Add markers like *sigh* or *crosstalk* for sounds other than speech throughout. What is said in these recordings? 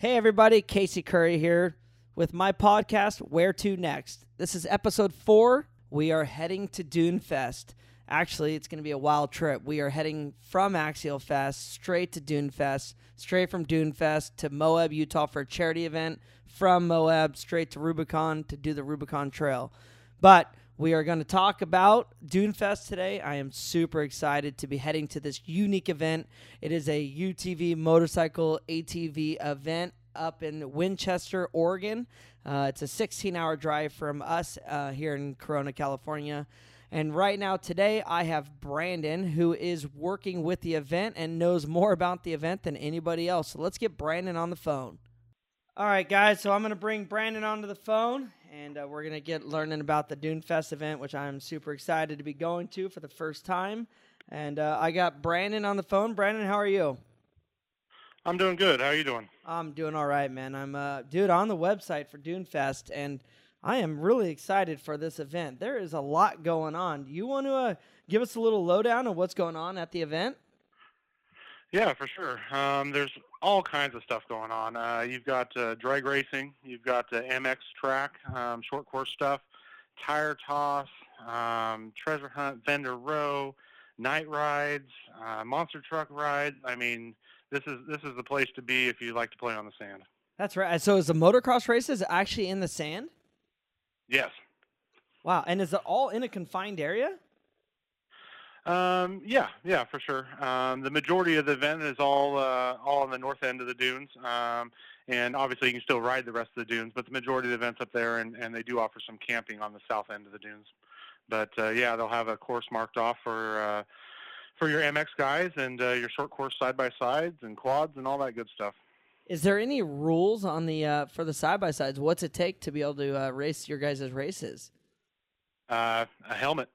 Hey, everybody, Casey Currie here with my podcast, Where to Next. This is episode four. We are heading to Dune Fest. Actually, it's going to be a wild trip. We are heading from Axial Fest straight to Dune Fest, straight from Dune Fest to Moab, Utah for a charity event, from Moab straight to Rubicon to do the Rubicon Trail. But we are going to talk about Dune Fest today. I am super excited to be heading to this unique event. It is a UTV motorcycle ATV event up in Winchester, Oregon. Uh, it's a 16 hour drive from us uh, here in Corona, California. And right now, today, I have Brandon, who is working with the event and knows more about the event than anybody else. So let's get Brandon on the phone. All right, guys. So I'm going to bring Brandon onto the phone, and uh, we're going to get learning about the Dune Fest event, which I'm super excited to be going to for the first time. And uh, I got Brandon on the phone. Brandon, how are you? I'm doing good. How are you doing? I'm doing all right, man. I'm, uh, dude, on the website for Dune Fest, and I am really excited for this event. There is a lot going on. Do you want to uh, give us a little lowdown of what's going on at the event? Yeah, for sure. Um, there's all kinds of stuff going on. Uh, you've got uh, drag racing, you've got uh, MX track, um, short course stuff, tire toss, um, treasure hunt, vendor row, night rides, uh, monster truck rides. I mean, this is this is the place to be if you like to play on the sand. That's right. So is the motocross races actually in the sand? Yes. Wow. And is it all in a confined area? Um, yeah, yeah, for sure. Um, the majority of the event is all uh, all on the north end of the dunes, um, and obviously you can still ride the rest of the dunes. But the majority of the events up there, and, and they do offer some camping on the south end of the dunes. But uh, yeah, they'll have a course marked off for uh, for your MX guys and uh, your short course side by sides and quads and all that good stuff. Is there any rules on the uh, for the side by sides? What's it take to be able to uh, race your guys' races? Uh, a helmet.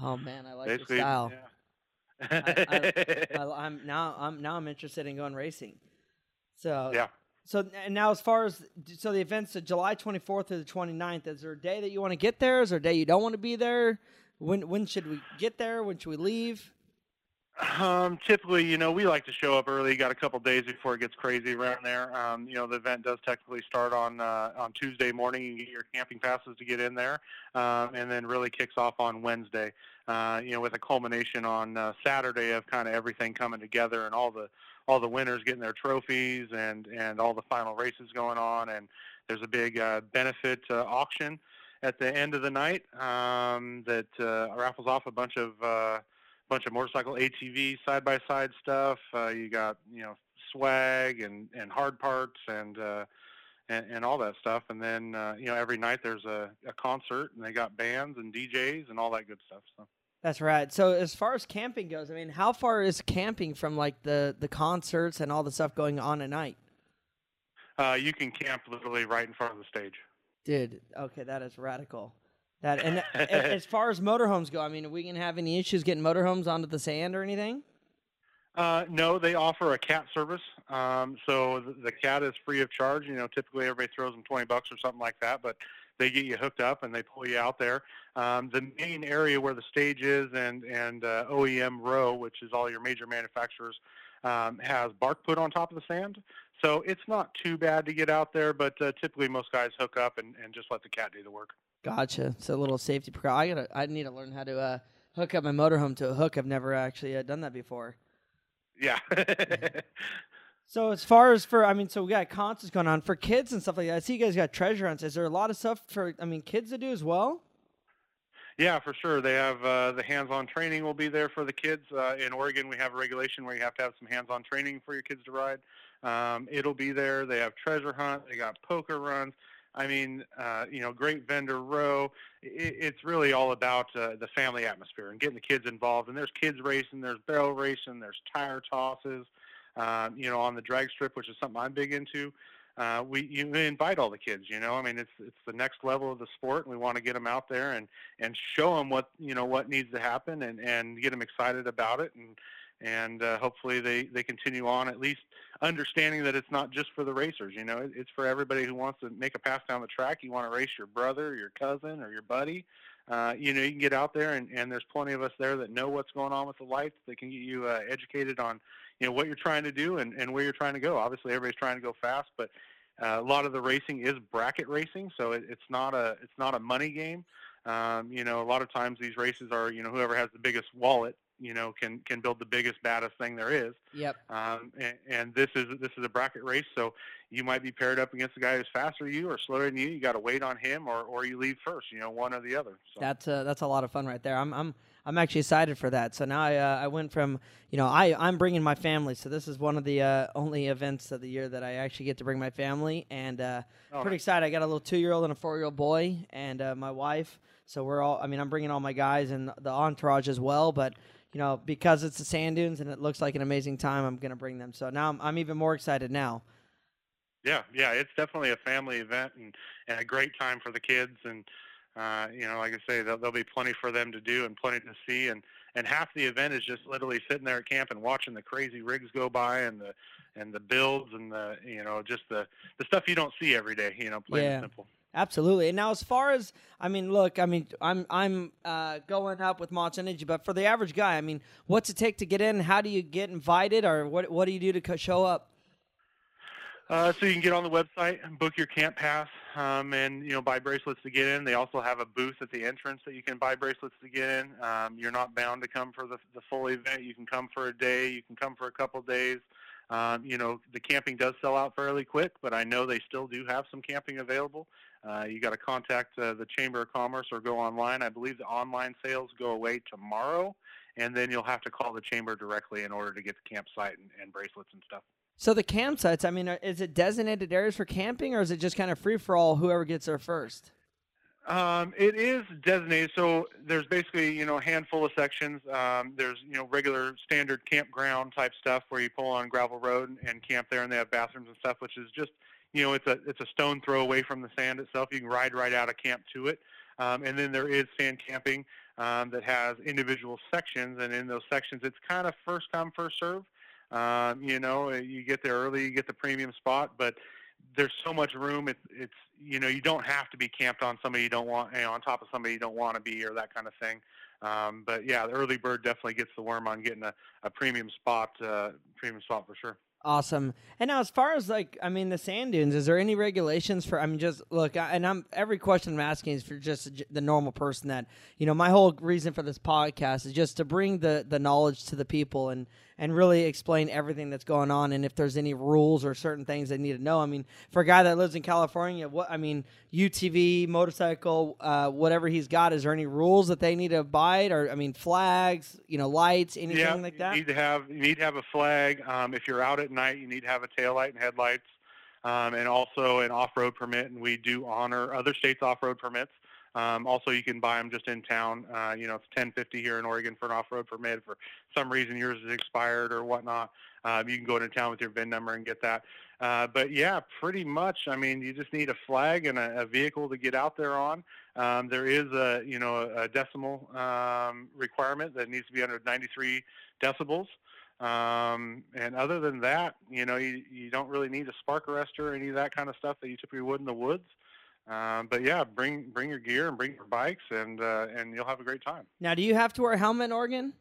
Oh man, I like Basically, your style. yeah. *laughs* I, I'm now I'm now I'm interested in going racing. So yeah. So and now as far as so the event's of July 24th to the 29th. Is there a day that you want to get there? Is there a day you don't want to be there? When when should we get there? When should we leave? Um, typically, you know, we like to show up early. Got a couple days before it gets crazy around there. Um, you know, the event does technically start on uh, on Tuesday morning. You get your camping passes to get in there, um, and then really kicks off on Wednesday. Uh, you know, with a culmination on uh, Saturday of kind of everything coming together and all the all the winners getting their trophies and and all the final races going on. And there's a big uh, benefit uh, auction at the end of the night um, that uh, raffles off a bunch of uh, bunch of motorcycle ATV side by side stuff. Uh, you got you know swag and and hard parts and uh, and, and all that stuff. And then uh, you know every night there's a, a concert and they got bands and DJs and all that good stuff. So. That's right. So as far as camping goes, I mean, how far is camping from like the the concerts and all the stuff going on at night? Uh, you can camp literally right in front of the stage. Dude, okay, that is radical. That and *laughs* as far as motorhomes go, I mean, are we gonna have any issues getting motorhomes onto the sand or anything? Uh, no, they offer a cat service. Um, so the, the cat is free of charge. You know, typically everybody throws them twenty bucks or something like that, but they get you hooked up and they pull you out there. Um, the main area where the stage is and and uh, OEM row, which is all your major manufacturers, um, has bark put on top of the sand. So it's not too bad to get out there, but uh, typically most guys hook up and, and just let the cat do the work. Gotcha. It's a little safety precaution. I gotta. I need to learn how to uh, hook up my motorhome to a hook. I've never actually uh, done that before. Yeah. *laughs* so as far as for, I mean, so we got concerts going on for kids and stuff like that. I see you guys got treasure hunts. Is there a lot of stuff for, I mean, kids to do as well? Yeah, for sure. They have uh, the hands-on training will be there for the kids. Uh, in Oregon, we have a regulation where you have to have some hands-on training for your kids to ride. Um, it'll be there. They have treasure hunt. They got poker runs. I mean, uh, you know, great vendor row. It, it's really all about uh, the family atmosphere and getting the kids involved. And there's kids racing, there's barrel racing, there's tire tosses. Um, you know, on the drag strip, which is something I'm big into. Uh, we you invite all the kids. You know, I mean, it's it's the next level of the sport, and we want to get them out there and and show them what you know what needs to happen, and and get them excited about it, and and uh, hopefully they they continue on at least understanding that it's not just for the racers you know it, it's for everybody who wants to make a pass down the track you want to race your brother your cousin or your buddy uh, you know you can get out there and, and there's plenty of us there that know what's going on with the lights that can get you uh, educated on you know what you're trying to do and, and where you're trying to go. Obviously, everybody's trying to go fast, but uh, a lot of the racing is bracket racing, so it, it's not a it's not a money game. Um, you know, a lot of times these races are you know whoever has the biggest wallet you know can can build the biggest baddest thing there is. Yep. Um, and, and this is this is a bracket race, so you might be paired up against a guy who's faster than you or slower than you. You got to wait on him, or or you leave first. You know, one or the other. So. That's uh, that's a lot of fun right there. I'm I'm I'm actually excited for that. So now I uh, I went from you know I I'm bringing my family. So this is one of the uh, only events of the year that I actually get to bring my family, and uh, Oh, pretty nice. excited. I got a little two year old and a four year old boy, and uh, my wife. So we're all. I mean, I'm bringing all my guys and the entourage as well, but. You know, because it's the sand dunes and it looks like an amazing time, I'm gonna bring them. So now I'm, I'm even more excited now. Yeah, yeah, it's definitely a family event and, and a great time for the kids. And uh, you know, like I say, there'll, there'll be plenty for them to do and plenty to see. And and half the event is just literally sitting there at camp and watching the crazy rigs go by and the and the builds and the you know just the the stuff you don't see every day. You know, plain Yeah. and simple. Absolutely. And now, as far as I mean, look, I mean, I'm I'm uh, going up with Mott's Energy, but for the average guy, I mean, what's it take to get in? How do you get invited, or what what do you do to show up? Uh, so you can get on the website and book your camp pass, um, and you know buy bracelets to get in. They also have a booth at the entrance that you can buy bracelets to get in. Um, you're not bound to come for the the full event. You can come for a day. You can come for a couple days. Um, you know the camping does sell out fairly quick, but I know they still do have some camping available. Uh, you got to contact uh, the Chamber of Commerce or go online. I believe the online sales go away tomorrow, and then you'll have to call the chamber directly in order to get the campsite and, and bracelets and stuff. So the campsites, I mean, is it designated areas for camping, or is it just kind of free for all? Whoever gets there first. Um, it is designated. So there's basically, you know, a handful of sections. Um, there's, you know, regular standard campground type stuff where you pull on gravel road and, and camp there, and they have bathrooms and stuff, which is just, you know, it's a it's a stone throw away from the sand itself. You can ride right out of camp to it. Um, and then there is sand camping um, that has individual sections, and in those sections, it's kind of first come first serve. Um, you know, you get there early, you get the premium spot, but there's so much room. It's it's you know you don't have to be camped on somebody you don't want you know, on top of somebody you don't want to be or that kind of thing. Um, but yeah, the early bird definitely gets the worm on getting a, a premium spot, uh, premium spot for sure. Awesome. And now, as far as like, I mean, the sand dunes, is there any regulations for? I mean, just look, I, and I'm every question I'm asking is for just the normal person that you know. My whole reason for this podcast is just to bring the the knowledge to the people and and really explain everything that's going on and if there's any rules or certain things they need to know. I mean, for a guy that lives in California, what I mean, UTV, motorcycle, uh, whatever he's got, is there any rules that they need to abide or I mean, flags, you know, lights, anything yeah, like that? you need to have you need to have a flag. Um, if you're out at night, you need to have a tail light and headlights, um, and also an off-road permit. And we do honor other states' off-road permits. Um, also, you can buy them just in town. Uh, you know, it's 1050 here in Oregon for an off-road permit. For some reason yours is expired or whatnot, um, you can go into town with your VIN number and get that. Uh, but yeah, pretty much. I mean, you just need a flag and a, a vehicle to get out there on. Um, there is a you know a, a decibel um, requirement that needs to be under 93 decibels. Um, and other than that, you know, you, you don't really need a spark arrestor or any of that kind of stuff that you typically would in the woods. Um, but yeah, bring bring your gear and bring your bikes, and uh, and you'll have a great time. now, do you have to wear a helmet in Oregon?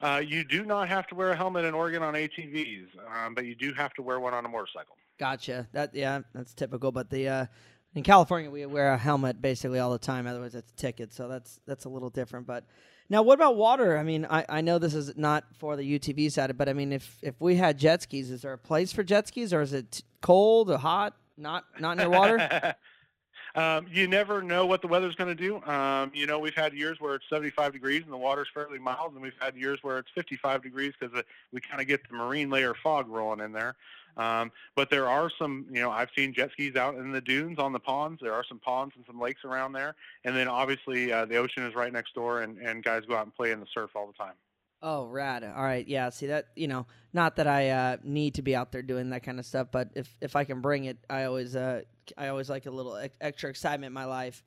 Uh, you do not have to wear a helmet in Oregon on ATVs, um, but you do have to wear one on a motorcycle. Gotcha. That yeah, that's typical. But the uh, in California we wear a helmet basically all the time. Otherwise, it's a ticket. So that's that's a little different. But now, what about water? I mean, I, I know this is not for the UTV side, but I mean, if if we had jet skis, is there a place for jet skis, or is it cold or hot? Not not near water. *laughs* um, you never know what the weather's going to do. Um, you know, we've had years where it's 75 degrees and the water's fairly mild, and we've had years where it's 55 degrees because we kind of get the marine layer fog rolling in there. Um, but there are some, you know, I've seen jet skis out in the dunes on the ponds. There are some ponds and some lakes around there, and then obviously uh, the ocean is right next door, and, and guys go out and play in the surf all the time. Oh, rad. All right. Yeah. See that, you know, not that I uh, need to be out there doing that kind of stuff, but if if I can bring it, I always uh I always like a little ex- extra excitement in my life.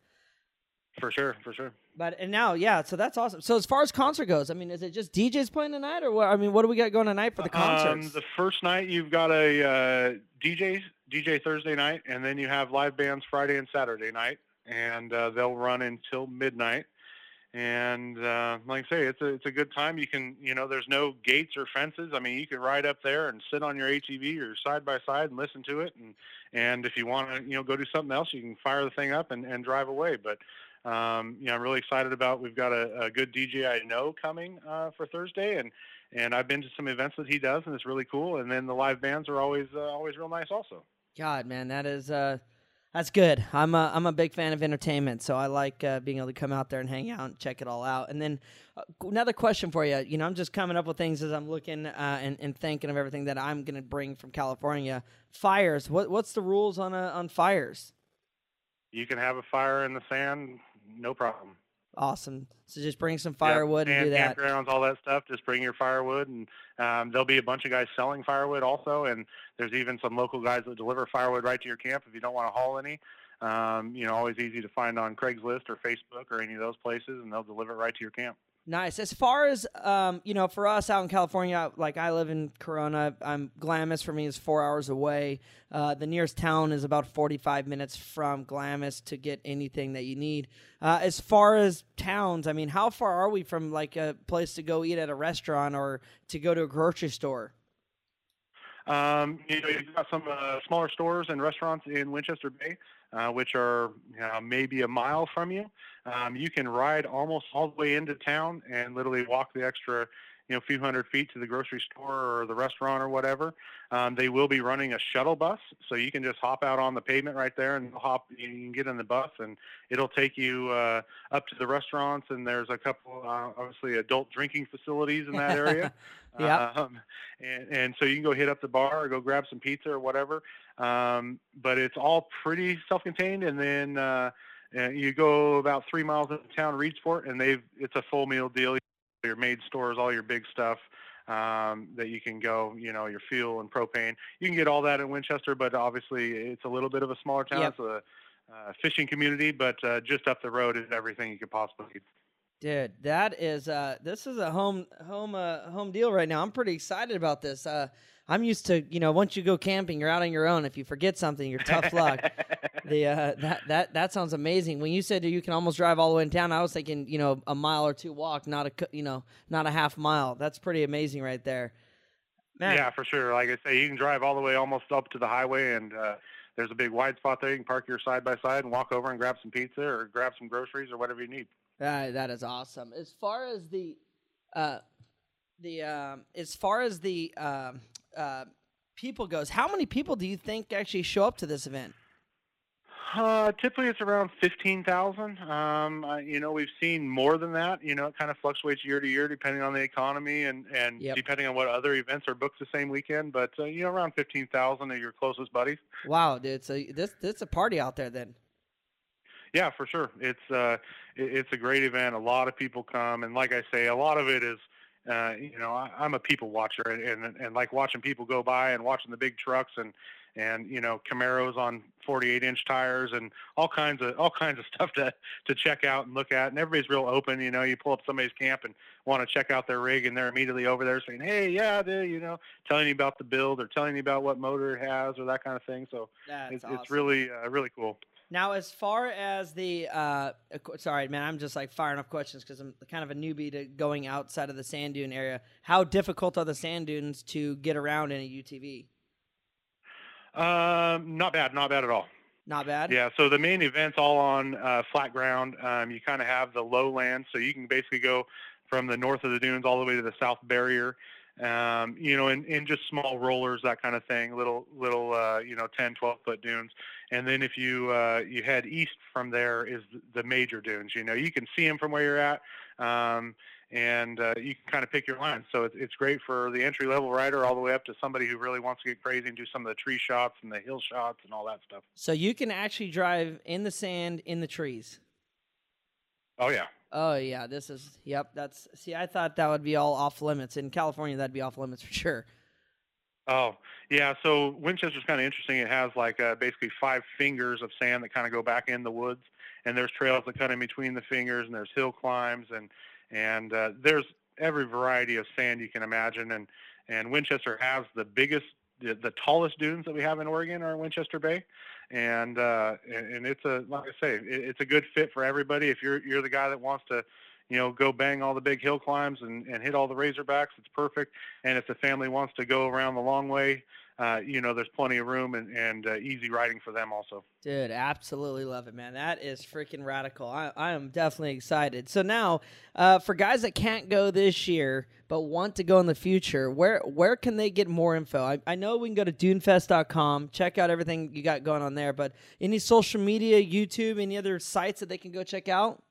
For sure, for sure. But and now, yeah, so that's awesome. So as far as concert goes, I mean, is it just DJs playing tonight, or what? I mean, what do we got going tonight for the concerts? Um, the first night you've got a uh, DJ DJ Thursday night, and then you have live bands Friday and Saturday night, and uh, they'll run until midnight. And uh, like I say, it's a it's a good time. You can you know there's no gates or fences. I mean, you can ride up there and sit on your ATV or side by side and listen to it. And and if you want to you know go do something else, you can fire the thing up and, and drive away. But um, you know, I'm really excited about. We've got a, a good DJ I know coming uh, for Thursday, and and I've been to some events that he does, and it's really cool. And then the live bands are always uh, always real nice, also. God, man, that is uh, that's good. I'm a I'm a big fan of entertainment, so I like uh, being able to come out there and hang out and check it all out. And then uh, another question for you. You know, I'm just coming up with things as I'm looking uh, and, and thinking of everything that I'm going to bring from California. Fires. What what's the rules on on fires? You can have a fire in the sand, no problem. Awesome. So just bring some firewood yep. and, and do that. Campgrounds, all that stuff. Just bring your firewood, and um, there'll be a bunch of guys selling firewood also. And there's even some local guys that deliver firewood right to your camp if you don't want to haul any. Um, you know, always easy to find on Craigslist or Facebook or any of those places, and they'll deliver it right to your camp. Nice. As far as um, you know, for us out in California, like I live in Corona, I'm Glamis. For me, is four hours away. Uh, the nearest town is about 45 minutes from Glamis to get anything that you need. Uh, as far as towns, I mean, how far are we from like a place to go eat at a restaurant or to go to a grocery store? Um, you know, you've got some uh, smaller stores and restaurants in Winchester Bay, uh, which are you know, maybe a mile from you. Um, you can ride almost all the way into town and literally walk the extra, you know, few hundred feet to the grocery store or the restaurant or whatever. Um, they will be running a shuttle bus, so you can just hop out on the pavement right there and hop. You can get in the bus, and it'll take you uh, up to the restaurants. And there's a couple, uh, obviously, adult drinking facilities in that *laughs* area. yeah. Um, and, and so you can go hit up the bar or go grab some pizza or whatever. Um, but it's all pretty self-contained, and then. Uh, and you go about three miles into town, Reedsport, and they've it's a full meal deal. Your maid stores, all your big stuff um, that you can go, you know, your fuel and propane. You can get all that in Winchester, but obviously it's a little bit of a smaller town. Yep. It's a uh, fishing community, but uh, just up the road is everything you could possibly need. Dude, that is uh this is a home home uh home deal right now. I'm pretty excited about this. Uh I'm used to, you know, once you go camping, you're out on your own. If you forget something, you're tough luck. *laughs* the uh that that that sounds amazing. When you said you can almost drive all the way in town, I was thinking, you know, a mile or two walk, not a you know, not a half mile. That's pretty amazing right there. Man, Yeah, for sure. Like I say, you can drive all the way almost up to the highway, and uh, there's a big wide spot there. You can park your side by side and walk over and grab some pizza or grab some groceries or whatever you need. That that is awesome. As far as the, uh, the um, as far as the um, uh, people goes, how many people do you think actually show up to this event? Uh, typically, it's around fifteen thousand. Um, uh, you know, we've seen more than that. You know, it kind of fluctuates year to year depending on the economy and and Yep. depending on what other events are booked the same weekend. But uh, you know, around fifteen thousand of your closest buddies. Wow, dude! So this this a party out there then. Yeah, for sure. It's uh, it, it's a great event. A lot of people come, and like I say, a lot of it is, uh, you know, I, I'm a people watcher, and, and and like watching people go by and watching the big trucks and and you know Camaros on 48 inch tires and all kinds of all kinds of *laughs* stuff to to check out and look at. And everybody's real open. You know, you pull up somebody's camp and want to check out their rig, and they're immediately over there saying, "Hey, yeah, they, you know, telling you about the build or telling you about what motor it has or that kind of thing." So That's it's, awesome. it's really uh, really cool. Now, as far as the, uh, sorry, man, I'm just like firing up questions because I'm kind of a newbie to going outside of the sand dune area. How difficult are the sand dunes to get around in a UTV? Um, not bad, not bad at all. Not bad. Yeah, so the main event's all on uh, flat ground. Um, you kind of have the lowlands, so you can basically go from the north of the dunes all the way to the south barrier. Um, you know, in, in just small rollers, that kind of thing, little little uh, you know 10, 12 foot dunes. And then if you uh, you head east from there is the major dunes. You know, you can see them from where you're at. Um, and uh, you can kind of pick your line. So it's, it's great for the entry level rider all the way up to somebody who really wants to get crazy and do some of the tree shots and the hill shots and all that stuff. So you can actually drive in the sand, in the trees. Oh yeah. Oh yeah, this is yep. That's see, I thought that would be all off limits in California. That'd be off limits for sure. Oh, yeah. So Winchester's kind of interesting. It has like uh, basically five fingers of sand that kind of go back in the woods, and there's trails that cut in between the fingers, and there's hill climbs, and and uh, there's every variety of sand you can imagine. And and Winchester has the biggest, the, the tallest dunes that we have in Oregon are in Winchester Bay, and uh, and, and it's a like I say, it, it's a good fit for everybody. If you're you're the guy that wants to you know, go bang all the big hill climbs and, and hit all the Razorbacks, it's perfect. And if the family wants to go around the long way, uh, you know, there's plenty of room and, and uh, easy riding for them also. Dude, absolutely love it, man. That is freaking radical. I, I am definitely excited. So now, uh, for guys that can't go this year but want to go in the future, where where can they get more info? I, I know we can go to dunefest.com, check out everything you got going on there, but any social media, YouTube, any other sites that they can go check out?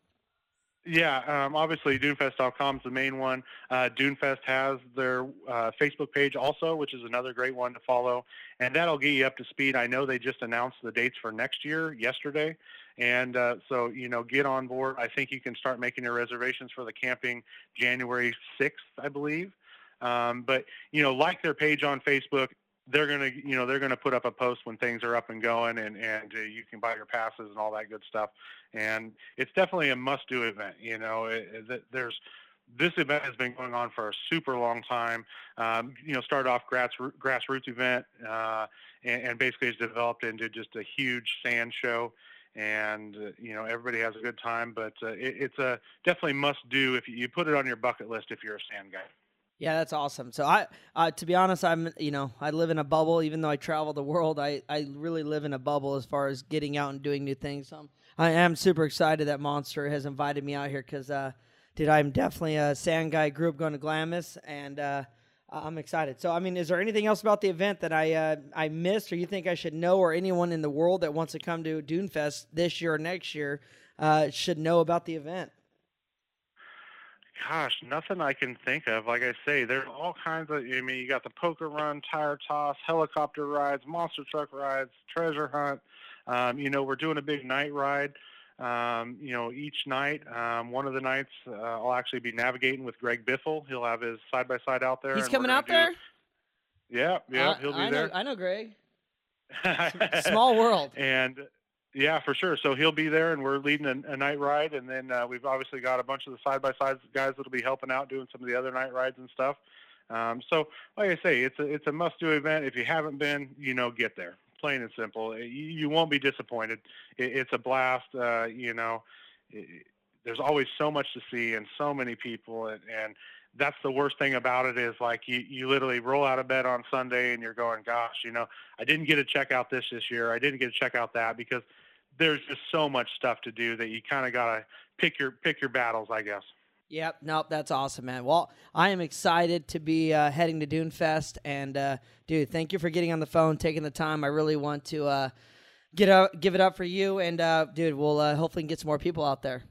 Yeah, um, obviously Dunefest.com is the main one. Uh, Dunefest has their uh, Facebook page also, which is another great one to follow, and that'll get you up to speed. I know they just announced the dates for next year yesterday, and uh, so you know get on board. I think you can start making your reservations for the camping January 6th, I believe. Um, but you know, like their page on Facebook, they're gonna you know they're gonna put up a post when things are up and going and and uh, you can buy your passes and all that good stuff. And it's definitely a must do event you know it, it, there's this event has been going on for a super long time. Um, you know started off grass, grassroots event uh, and, and basically has developed into just a huge sand show. And uh, you know everybody has a good time but uh, it, it's a definitely must do if you, you put it on your bucket list if you're a sand guy yeah, that's awesome. So I, uh, to be honest, I'm, you know, I live in a bubble. Even though I travel the world, I, I really live in a bubble as far as getting out and doing new things. So I'm, I am super excited that Monster has invited me out here because, uh, dude, I'm definitely a sand guy. Grew up going to Glamis, and uh, I'm excited. So, I mean, is there anything else about the event that I uh, I missed, or you think I should know, or anyone in the world that wants to come to Dune Fest this year or next year uh, should know about the event? Gosh, nothing I can think of. Like I say, there's all kinds of. I mean, you got the poker run, tire toss, helicopter rides, monster truck rides, treasure hunt. Um, you know, we're doing a big night ride. Um, you know, each night, um, one of the nights, uh, I'll actually be navigating with Greg Biffle. He'll have his side by side out there. He's coming out do, there. Yeah, yeah, uh, he'll be I there. I know Greg. *laughs* Small world. And yeah, for sure. So he'll be there, and we're leading a, a night ride, and then uh, we've obviously got a bunch of the side by sides guys that'll be helping out doing some of the other night rides and stuff. Um, so, like I say, it's a it's a must do event. If you haven't been, you know, get there. Plain and simple. You, you won't be disappointed. It, it's a blast. Uh, you know, it, there's always so much to see and so many people, and, and that's the worst thing about it is like you you literally roll out of bed on Sunday and you're going, gosh, you know, I didn't get to check out this this year. I didn't get to check out that because there's just so much stuff to do that you kind of gotta pick your pick your battles, I guess. Yep, nope, that's awesome, man. Well, I am excited to be uh, heading to Dune Fest, and uh, dude, thank you for getting on the phone, taking the time. I really want to uh, get out, give it up for you, and uh, dude, we'll uh, hopefully get some more people out there.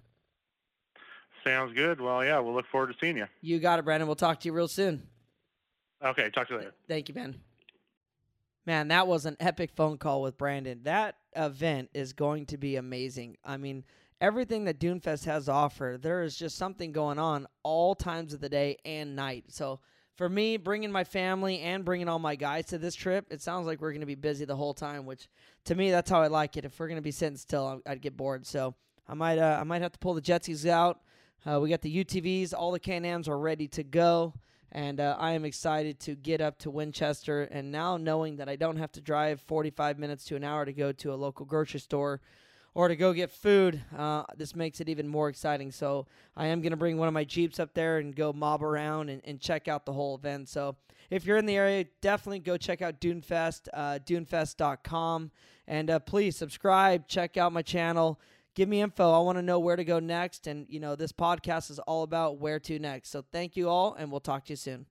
Sounds good. Well, yeah, we'll look forward to seeing you. You got it, Brandon. We'll talk to you real soon. Okay, talk to you later. Thank you, man. Man, that was an epic phone call with Brandon. That event is going to be amazing. I mean, everything that Dunefest has offered, there is just something going on all times of the day and night. So for me, bringing my family and bringing all my guys to this trip, it sounds like we're going to be busy the whole time. Which to me, that's how I like it. If we're going to be sitting still, I'd get bored. So I might, uh, I might have to pull the Jetskis out. Uh, we got the UTVs, all the Can-Ams are ready to go and uh, I am excited to get up to Winchester. And now knowing that I don't have to drive 45 minutes to an hour to go to a local grocery store or to go get food, uh, this makes it even more exciting. So I am going to bring one of my Jeeps up there and go mob around and, and, check out the whole event. So if you're in the area, definitely go check out DuneFest, uh, dunefest.com. And uh, please subscribe, check out my channel give me info. I want to know where to go next. And, you know, this podcast is all about where to next. So thank you all, and we'll talk to you soon.